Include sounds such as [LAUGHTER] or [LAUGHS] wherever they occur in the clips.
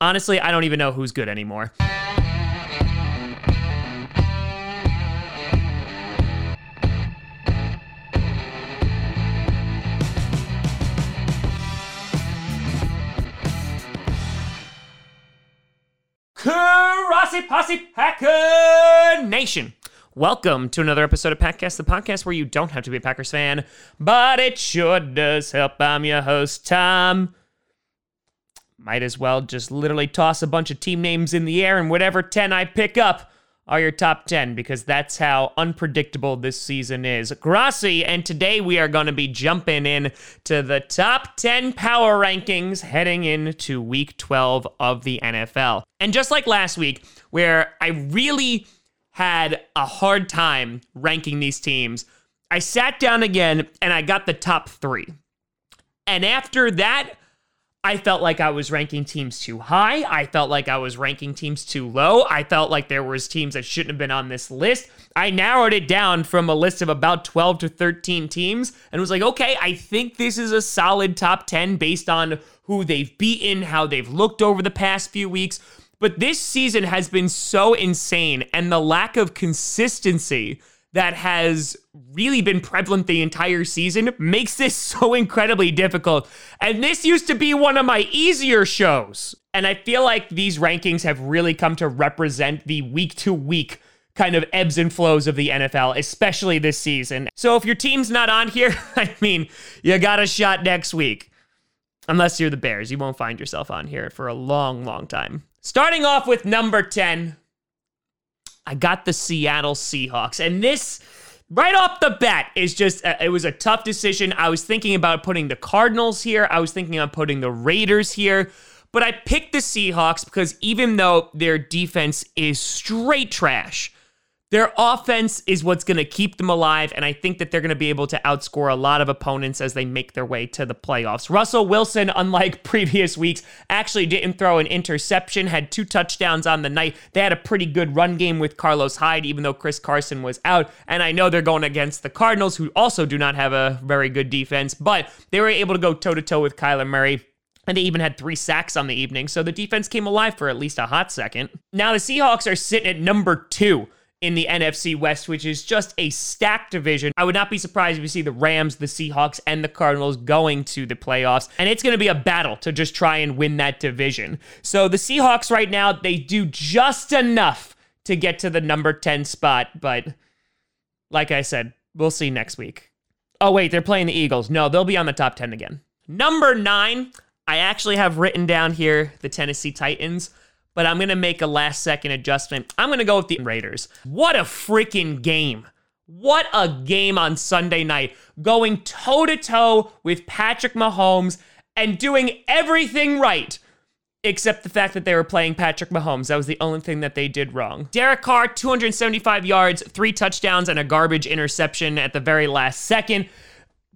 Honestly, I don't even know who's good anymore. Karasi Posse Packer Nation. Welcome to another episode of Packcast, the podcast where you don't have to be a Packers fan, but it sure does help. I'm your host, Tom. Might as well just literally toss a bunch of team names in the air and whatever 10 I pick up are your top 10 because that's how unpredictable this season is. Grassi, and today we are going to be jumping in to the top 10 power rankings heading into week 12 of the NFL. And just like last week, where I really had a hard time ranking these teams, I sat down again and I got the top three. And after that, I felt like I was ranking teams too high. I felt like I was ranking teams too low. I felt like there was teams that shouldn't have been on this list. I narrowed it down from a list of about 12 to 13 teams and was like, "Okay, I think this is a solid top 10 based on who they've beaten, how they've looked over the past few weeks." But this season has been so insane and the lack of consistency that has really been prevalent the entire season makes this [LAUGHS] so incredibly difficult. And this used to be one of my easier shows. And I feel like these rankings have really come to represent the week to week kind of ebbs and flows of the NFL, especially this season. So if your team's not on here, [LAUGHS] I mean, you got a shot next week. Unless you're the Bears, you won't find yourself on here for a long, long time. Starting off with number 10, I got the Seattle Seahawks. And this, right off the bat, is just, uh, it was a tough decision. I was thinking about putting the Cardinals here, I was thinking about putting the Raiders here. But I picked the Seahawks because even though their defense is straight trash, their offense is what's going to keep them alive, and I think that they're going to be able to outscore a lot of opponents as they make their way to the playoffs. Russell Wilson, unlike [LAUGHS] previous weeks, actually didn't throw an interception, had two touchdowns on the night. They had a pretty good run game with Carlos Hyde, even though Chris Carson was out. And I know they're going against the Cardinals, who also do not have a very good defense, but they were able to go toe to toe with Kyler Murray. And they even had three sacks on the evening, so the defense came alive for at least a hot second. Now the Seahawks are sitting at number two in the NFC West, which is just a stacked division. I would not be surprised if you see the Rams, the Seahawks, and the Cardinals going to the playoffs. And it's going to be a battle to just try and win that division. So the Seahawks right now, they do just enough to get to the number 10 spot. But like I said, we'll see next week. Oh, wait, they're playing the Eagles. No, they'll be on the top 10 again. Number nine, I actually have written down here the Tennessee Titans but I'm going to make a last second adjustment. I'm going to go with the Raiders. What a freaking game. What a game on Sunday night. Going toe to toe with Patrick Mahomes and doing everything right except the fact that they were playing Patrick Mahomes. That was the only thing that they did wrong. Derek Carr, 275 yards, three touchdowns, and a garbage interception at the very last second.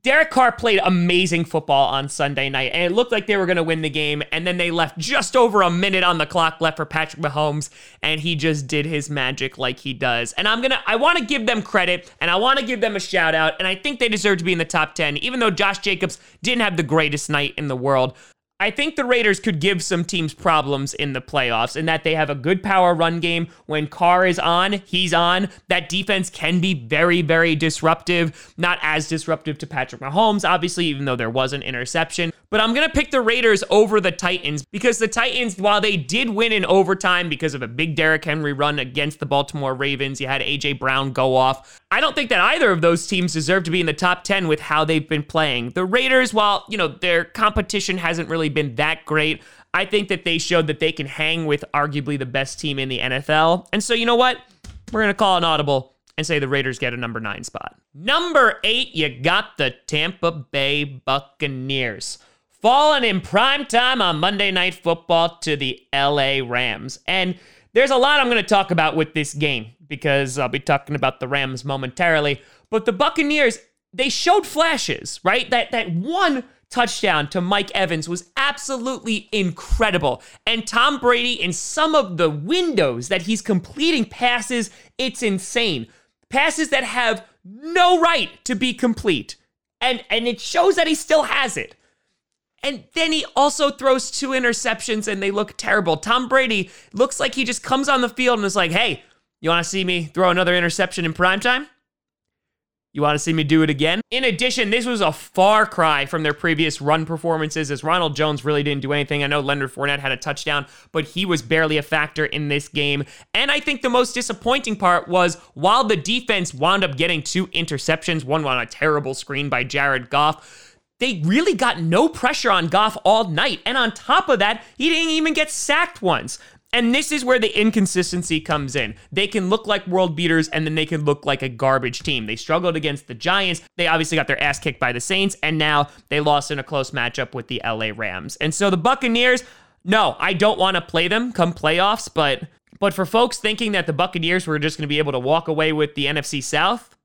Derek Carr played amazing football on Sunday night, and it looked like they were going to win the game. And then they left just over a minute on the clock left for Patrick Mahomes, and he just did his magic like he does. And I'm gonna, I want to give them credit, and I want to give them a shout out, and I think they deserve to be in the top 10, even though Josh Jacobs didn't have the greatest night in the world. I think the Raiders could give some teams problems in the playoffs in that they have a good power run game. When Carr is on, he's on. That defense can be very, very disruptive. Not as disruptive to Patrick Mahomes, obviously, even though there was an interception. But I'm going to pick the Raiders over the Titans because the Titans, while they did win in overtime because of a big Derrick Henry run against the Baltimore Ravens, you had A.J. Brown go off. I don't think that either of those teams deserve to be in the top 10 with how they've been playing. The Raiders, while, you know, their competition hasn't really been that great, I think that they showed that they can hang with arguably the best team in the NFL. And so, you know what? We're going to call an audible and say the Raiders get a number nine spot. Number eight, you got the Tampa Bay Buccaneers falling in prime time on Monday Night Football to the LA Rams. And there's a lot I'm going to talk about with this game because I'll be talking about the Rams momentarily. But the Buccaneers, they showed flashes, right? That that one touchdown to Mike Evans was absolutely incredible. And Tom Brady in some of the windows that he's completing passes, it's insane. Passes that have no right to be complete. And and it shows that he still has it. And then he also throws two interceptions and they look terrible. Tom Brady looks like he just comes on the field and is like, hey, you want to see me throw another interception in prime time? You want to see me do it again? In addition, this was a far cry from their previous run performances as Ronald Jones really didn't do anything. I know Leonard Fournette had a touchdown, but he was barely a factor in this game. And I think the most disappointing part was while the defense wound up getting two interceptions, one on a terrible screen by Jared Goff, they really got no pressure on Goff all night. And on top of that, he didn't even get sacked once. And this is where the inconsistency comes in. They can look like world beaters and then they can look like a garbage team. They struggled against the Giants. They obviously got their ass kicked by the Saints and now they lost in a close matchup with the LA Rams. And so the Buccaneers, no, I don't want to play them come playoffs, but but for folks thinking that the Buccaneers were just going to be able to walk away with the NFC South,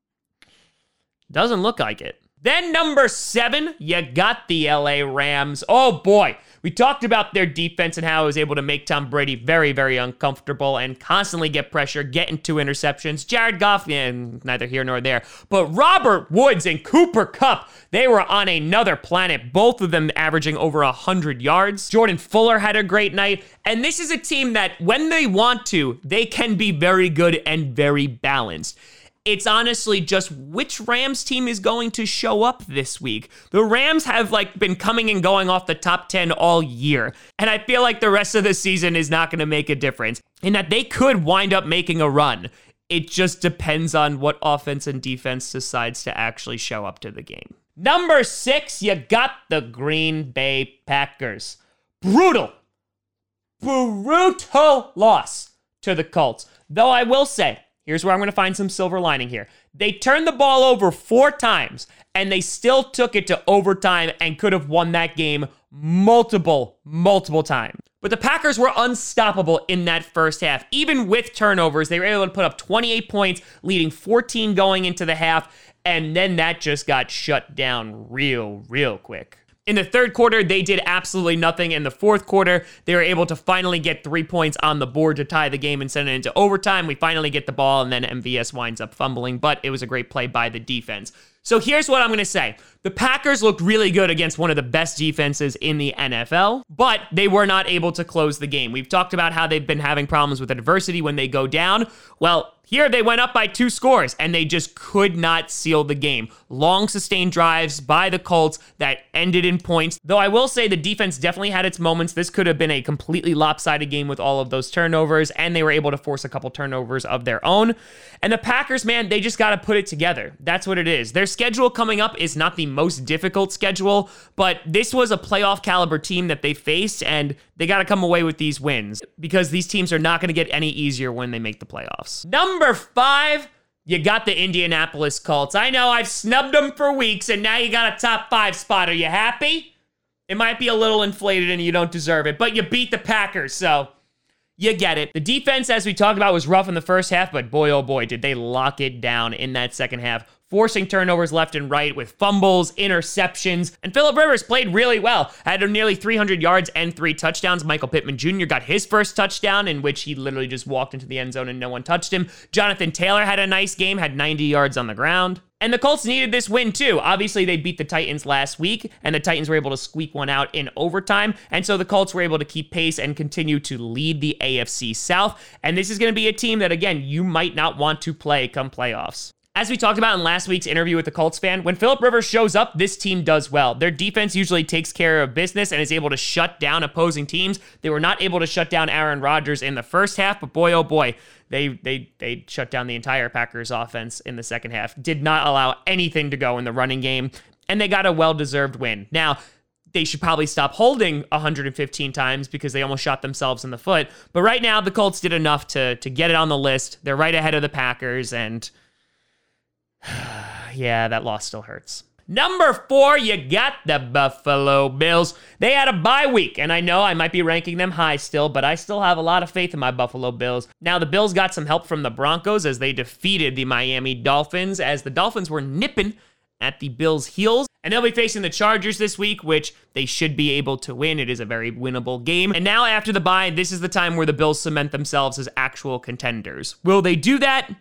doesn't look like it. Then number 7, you got the LA Rams. Oh boy. We talked about their defense and how it was able to make Tom Brady very, very uncomfortable and constantly get pressure, get into interceptions. Jared Goff, yeah, neither here nor there. But Robert Woods and Cooper Kupp, they were on another planet, both of them averaging over 100 yards. Jordan Fuller had a great night. And this is a team that, when they want to, they can be very good and very balanced. It's honestly just which Rams team is going to show up this week. The Rams have like been coming and going off the top 10 all year. And I feel like the rest of the season is not going to make a difference in that they could wind up making a run. It just depends on what offense and defense decides to actually show up to the game. Number six, you got the Green Bay Packers. Brutal, brutal loss to the Colts. Though I will say, Here's where I'm going to find some silver lining here. They turned the ball over four times and they still took it to overtime and could have won that game multiple, multiple times. But the Packers were unstoppable in that first half. Even with turnovers, they were able to put up 28 points, leading 14 going into the half. And then that just got shut down real, real quick. In the third quarter, they did absolutely nothing. In the fourth quarter, they were able to finally get three points on the board to tie the game and send it into overtime. We finally get the ball, and then MVS winds up fumbling, but it was a great play by the defense. So here's what I'm going to say. The Packers looked really good against one of the best defenses in the NFL, but they were not able to close the game. We've talked about how they've been having problems with adversity when they go down. Well, here they went up by two scores and they just could not seal the game. Long sustained drives by the Colts that ended in points. Though I will say the defense definitely had its moments. This could have been a completely lopsided game with all of those turnovers, and they were able to force a couple turnovers of their own. And the Packers, man, they just got to put it together. That's what it is. Their schedule coming up is not the most difficult schedule, but this was a playoff caliber team that they faced, and they got to come away with these wins because these teams are not going to get any easier when they make the playoffs. Number five, you got the Indianapolis Colts. I know I've snubbed them for weeks, and now you got a top five spot. Are you happy? It might be a little inflated and you don't deserve it, but you beat the Packers, so you get it. The defense, as we talked about, was rough in the first half, but boy, oh boy, did they lock it down in that second half forcing turnovers left and right with fumbles, interceptions, and Philip Rivers played really well. Had nearly 300 yards and three touchdowns. Michael Pittman Jr. got his first touchdown, in which he literally just walked into the end zone and no one touched him. Jonathan Taylor had a nice game, had 90 yards on the ground. And the Colts needed this win too. Obviously, they beat the Titans last week, and the Titans were able to squeak one out in overtime. And so the Colts were able to keep pace and continue to lead the AFC South. And this is going to be a team that, again, you might not want to play come playoffs. As we talked about in last week's interview with the Colts fan, when Philip Rivers shows up, this team does well. Their defense usually takes care of business and is able to shut down opposing teams. They were not able to shut down Aaron Rodgers in the first half, but boy, oh boy, they they they shut down the entire Packers offense in the second half. Did not allow anything to go in the running game, and they got a well-deserved win. Now, they should probably stop holding 115 times because they almost shot themselves in the foot. But right now, the Colts did enough to to get it on the list. They're right ahead of the Packers, and [SIGHS] yeah, that loss still hurts. Number four, you got the Buffalo Bills. They had a bye week, and I know I might be ranking them high still, but I still have a lot of faith in my Buffalo Bills. Now, the Bills got some help from the Broncos as they defeated the Miami Dolphins, as the Dolphins were nipping at the Bills' heels. And they'll be facing the Chargers this week, which they should be able to win. It is a very winnable game. And now, after the bye, this is the time where the Bills cement themselves as actual contenders. Will they do that?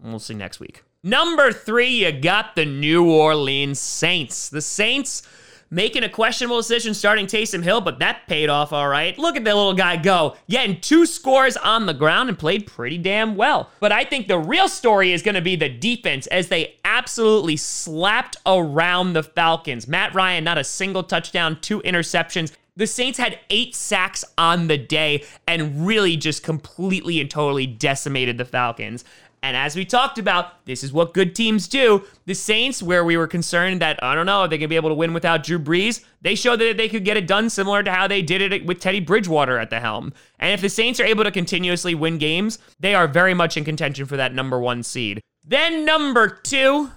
We'll see next week. Number three, you got the New Orleans Saints. The Saints, making a questionable decision starting Taysom Hill, but that paid off all right. Look at that little guy go, getting two scores on the ground and played pretty damn well. But I think the real story is going to be the defense as they absolutely slapped around the Falcons. Matt Ryan, not a single touchdown, two interceptions. The Saints had eight sacks on the day and really just completely and totally decimated the Falcons. And as we talked about, this is what good teams do. The Saints, where we were concerned that, I don't know, are they going to be able to win without Drew Brees? They showed that they could get it done similar to how they did it with Teddy Bridgewater at the helm. And if the Saints are able to continuously win games, they are very much in contention for that number one seed. Then number two,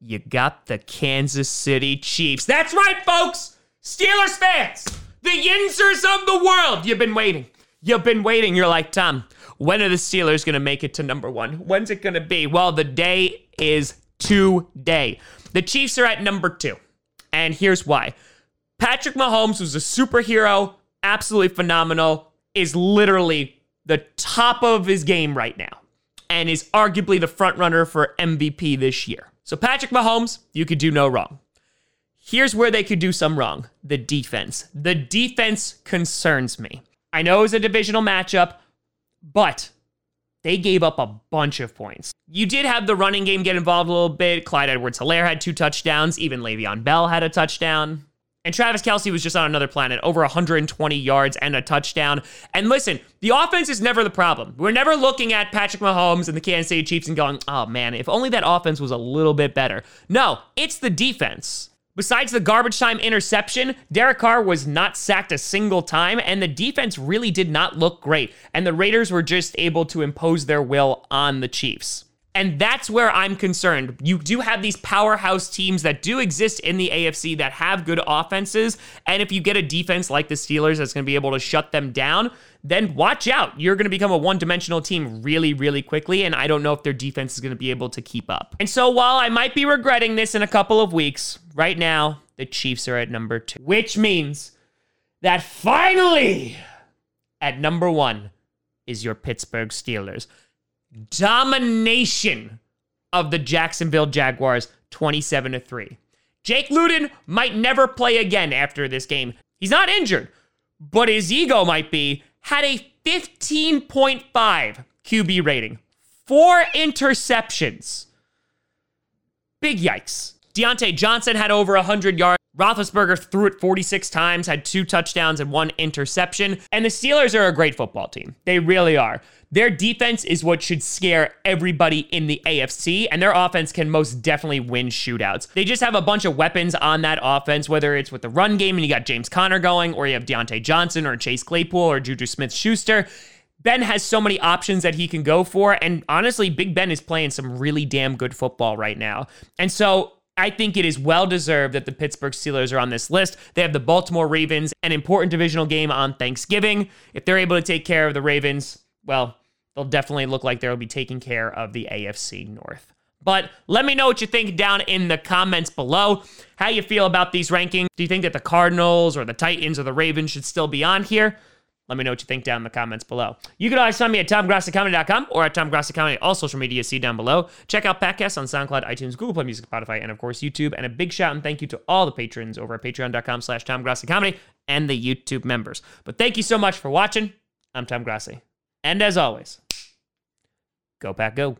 you got the Kansas City Chiefs. That's right, folks! Steelers fans! The Yinzers of the world! You've been waiting. You've been waiting. You're like, Tom, when are the Steelers going to make it to number one? When's it going to be? Well, the day is today. The Chiefs are at number two. And here's why Patrick Mahomes was a superhero, absolutely phenomenal, is literally the top of his game right now, and is arguably the front runner for MVP this year. So, Patrick Mahomes, you could do no wrong. Here's where they could do some wrong the defense. The defense concerns me. I know it's a divisional matchup, but they gave up a bunch of points. You did have the running game get involved a little bit. Clyde Edwards Helaire had two touchdowns. Even Le'Veon Bell had a touchdown. And Travis Kelce was just on another planet, over 120 yards and a touchdown. And listen, the offense is never the problem. We're never looking at Patrick Mahomes and the Kansas City Chiefs and going, oh man, if only that offense was a little bit better. No, it's the defense. Besides the garbage time interception, Derek Carr was not sacked a single time, and the defense really did not look great. And the Raiders were just able to impose their will on the Chiefs. And that's where I'm concerned. You do have these powerhouse teams that do exist in the AFC that have good offenses. And if you get a defense like the Steelers that's going to be able to shut them down, then watch out. You're going to become a one dimensional team really, really quickly. And I don't know if their defense is going to be able to keep up. And so while I might be regretting this in a couple of weeks, right now, the Chiefs are at number two, which means that finally, at number one, is your Pittsburgh Steelers domination of the Jacksonville Jaguars 27 to 3. Jake Luton might never play again after this game. He's not injured, but his ego might be. Had a 15.5 QB rating, four interceptions. Big yikes. Diontae Johnson had over 100 yards. Roethlisberger threw it 46 times, had two touchdowns and one interception. And the Steelers are a great football team. They really are. Their defense is what should scare everybody in the AFC, and their offense can most definitely win shootouts. They just have a bunch of weapons on that offense, whether it's with the run game and you got James Conner going, or you have Diontae Johnson or Chase Claypool or Juju Smith Schuster. Ben has so many options that he can go for. And honestly, Big Ben is playing some really damn good football right now. And so I think it is well deserved that the Pittsburgh Steelers are on this list. They have the Baltimore Ravens, an important divisional game on Thanksgiving. If they're able to take care of the Ravens, well, they'll definitely look like they'll be taking care of the AFC North. But let me know what you think down in the comments below. How you feel about these rankings? Do you think that the Cardinals or the Titans or the Ravens should still be on here? Let me know what you think down in the comments below. You can always find me at TomGrassiComedy.com or at TomGrassiComedy, all social media, see down below. Check out podcasts on SoundCloud, iTunes, Google Play Music, Spotify, and of course YouTube. And a big shout and thank you to all the patrons over at patreon.com slash TomGrassiComedy and the YouTube members. But thank you so much for watching. I'm Tom Grassi. And as always, Go Pack Go.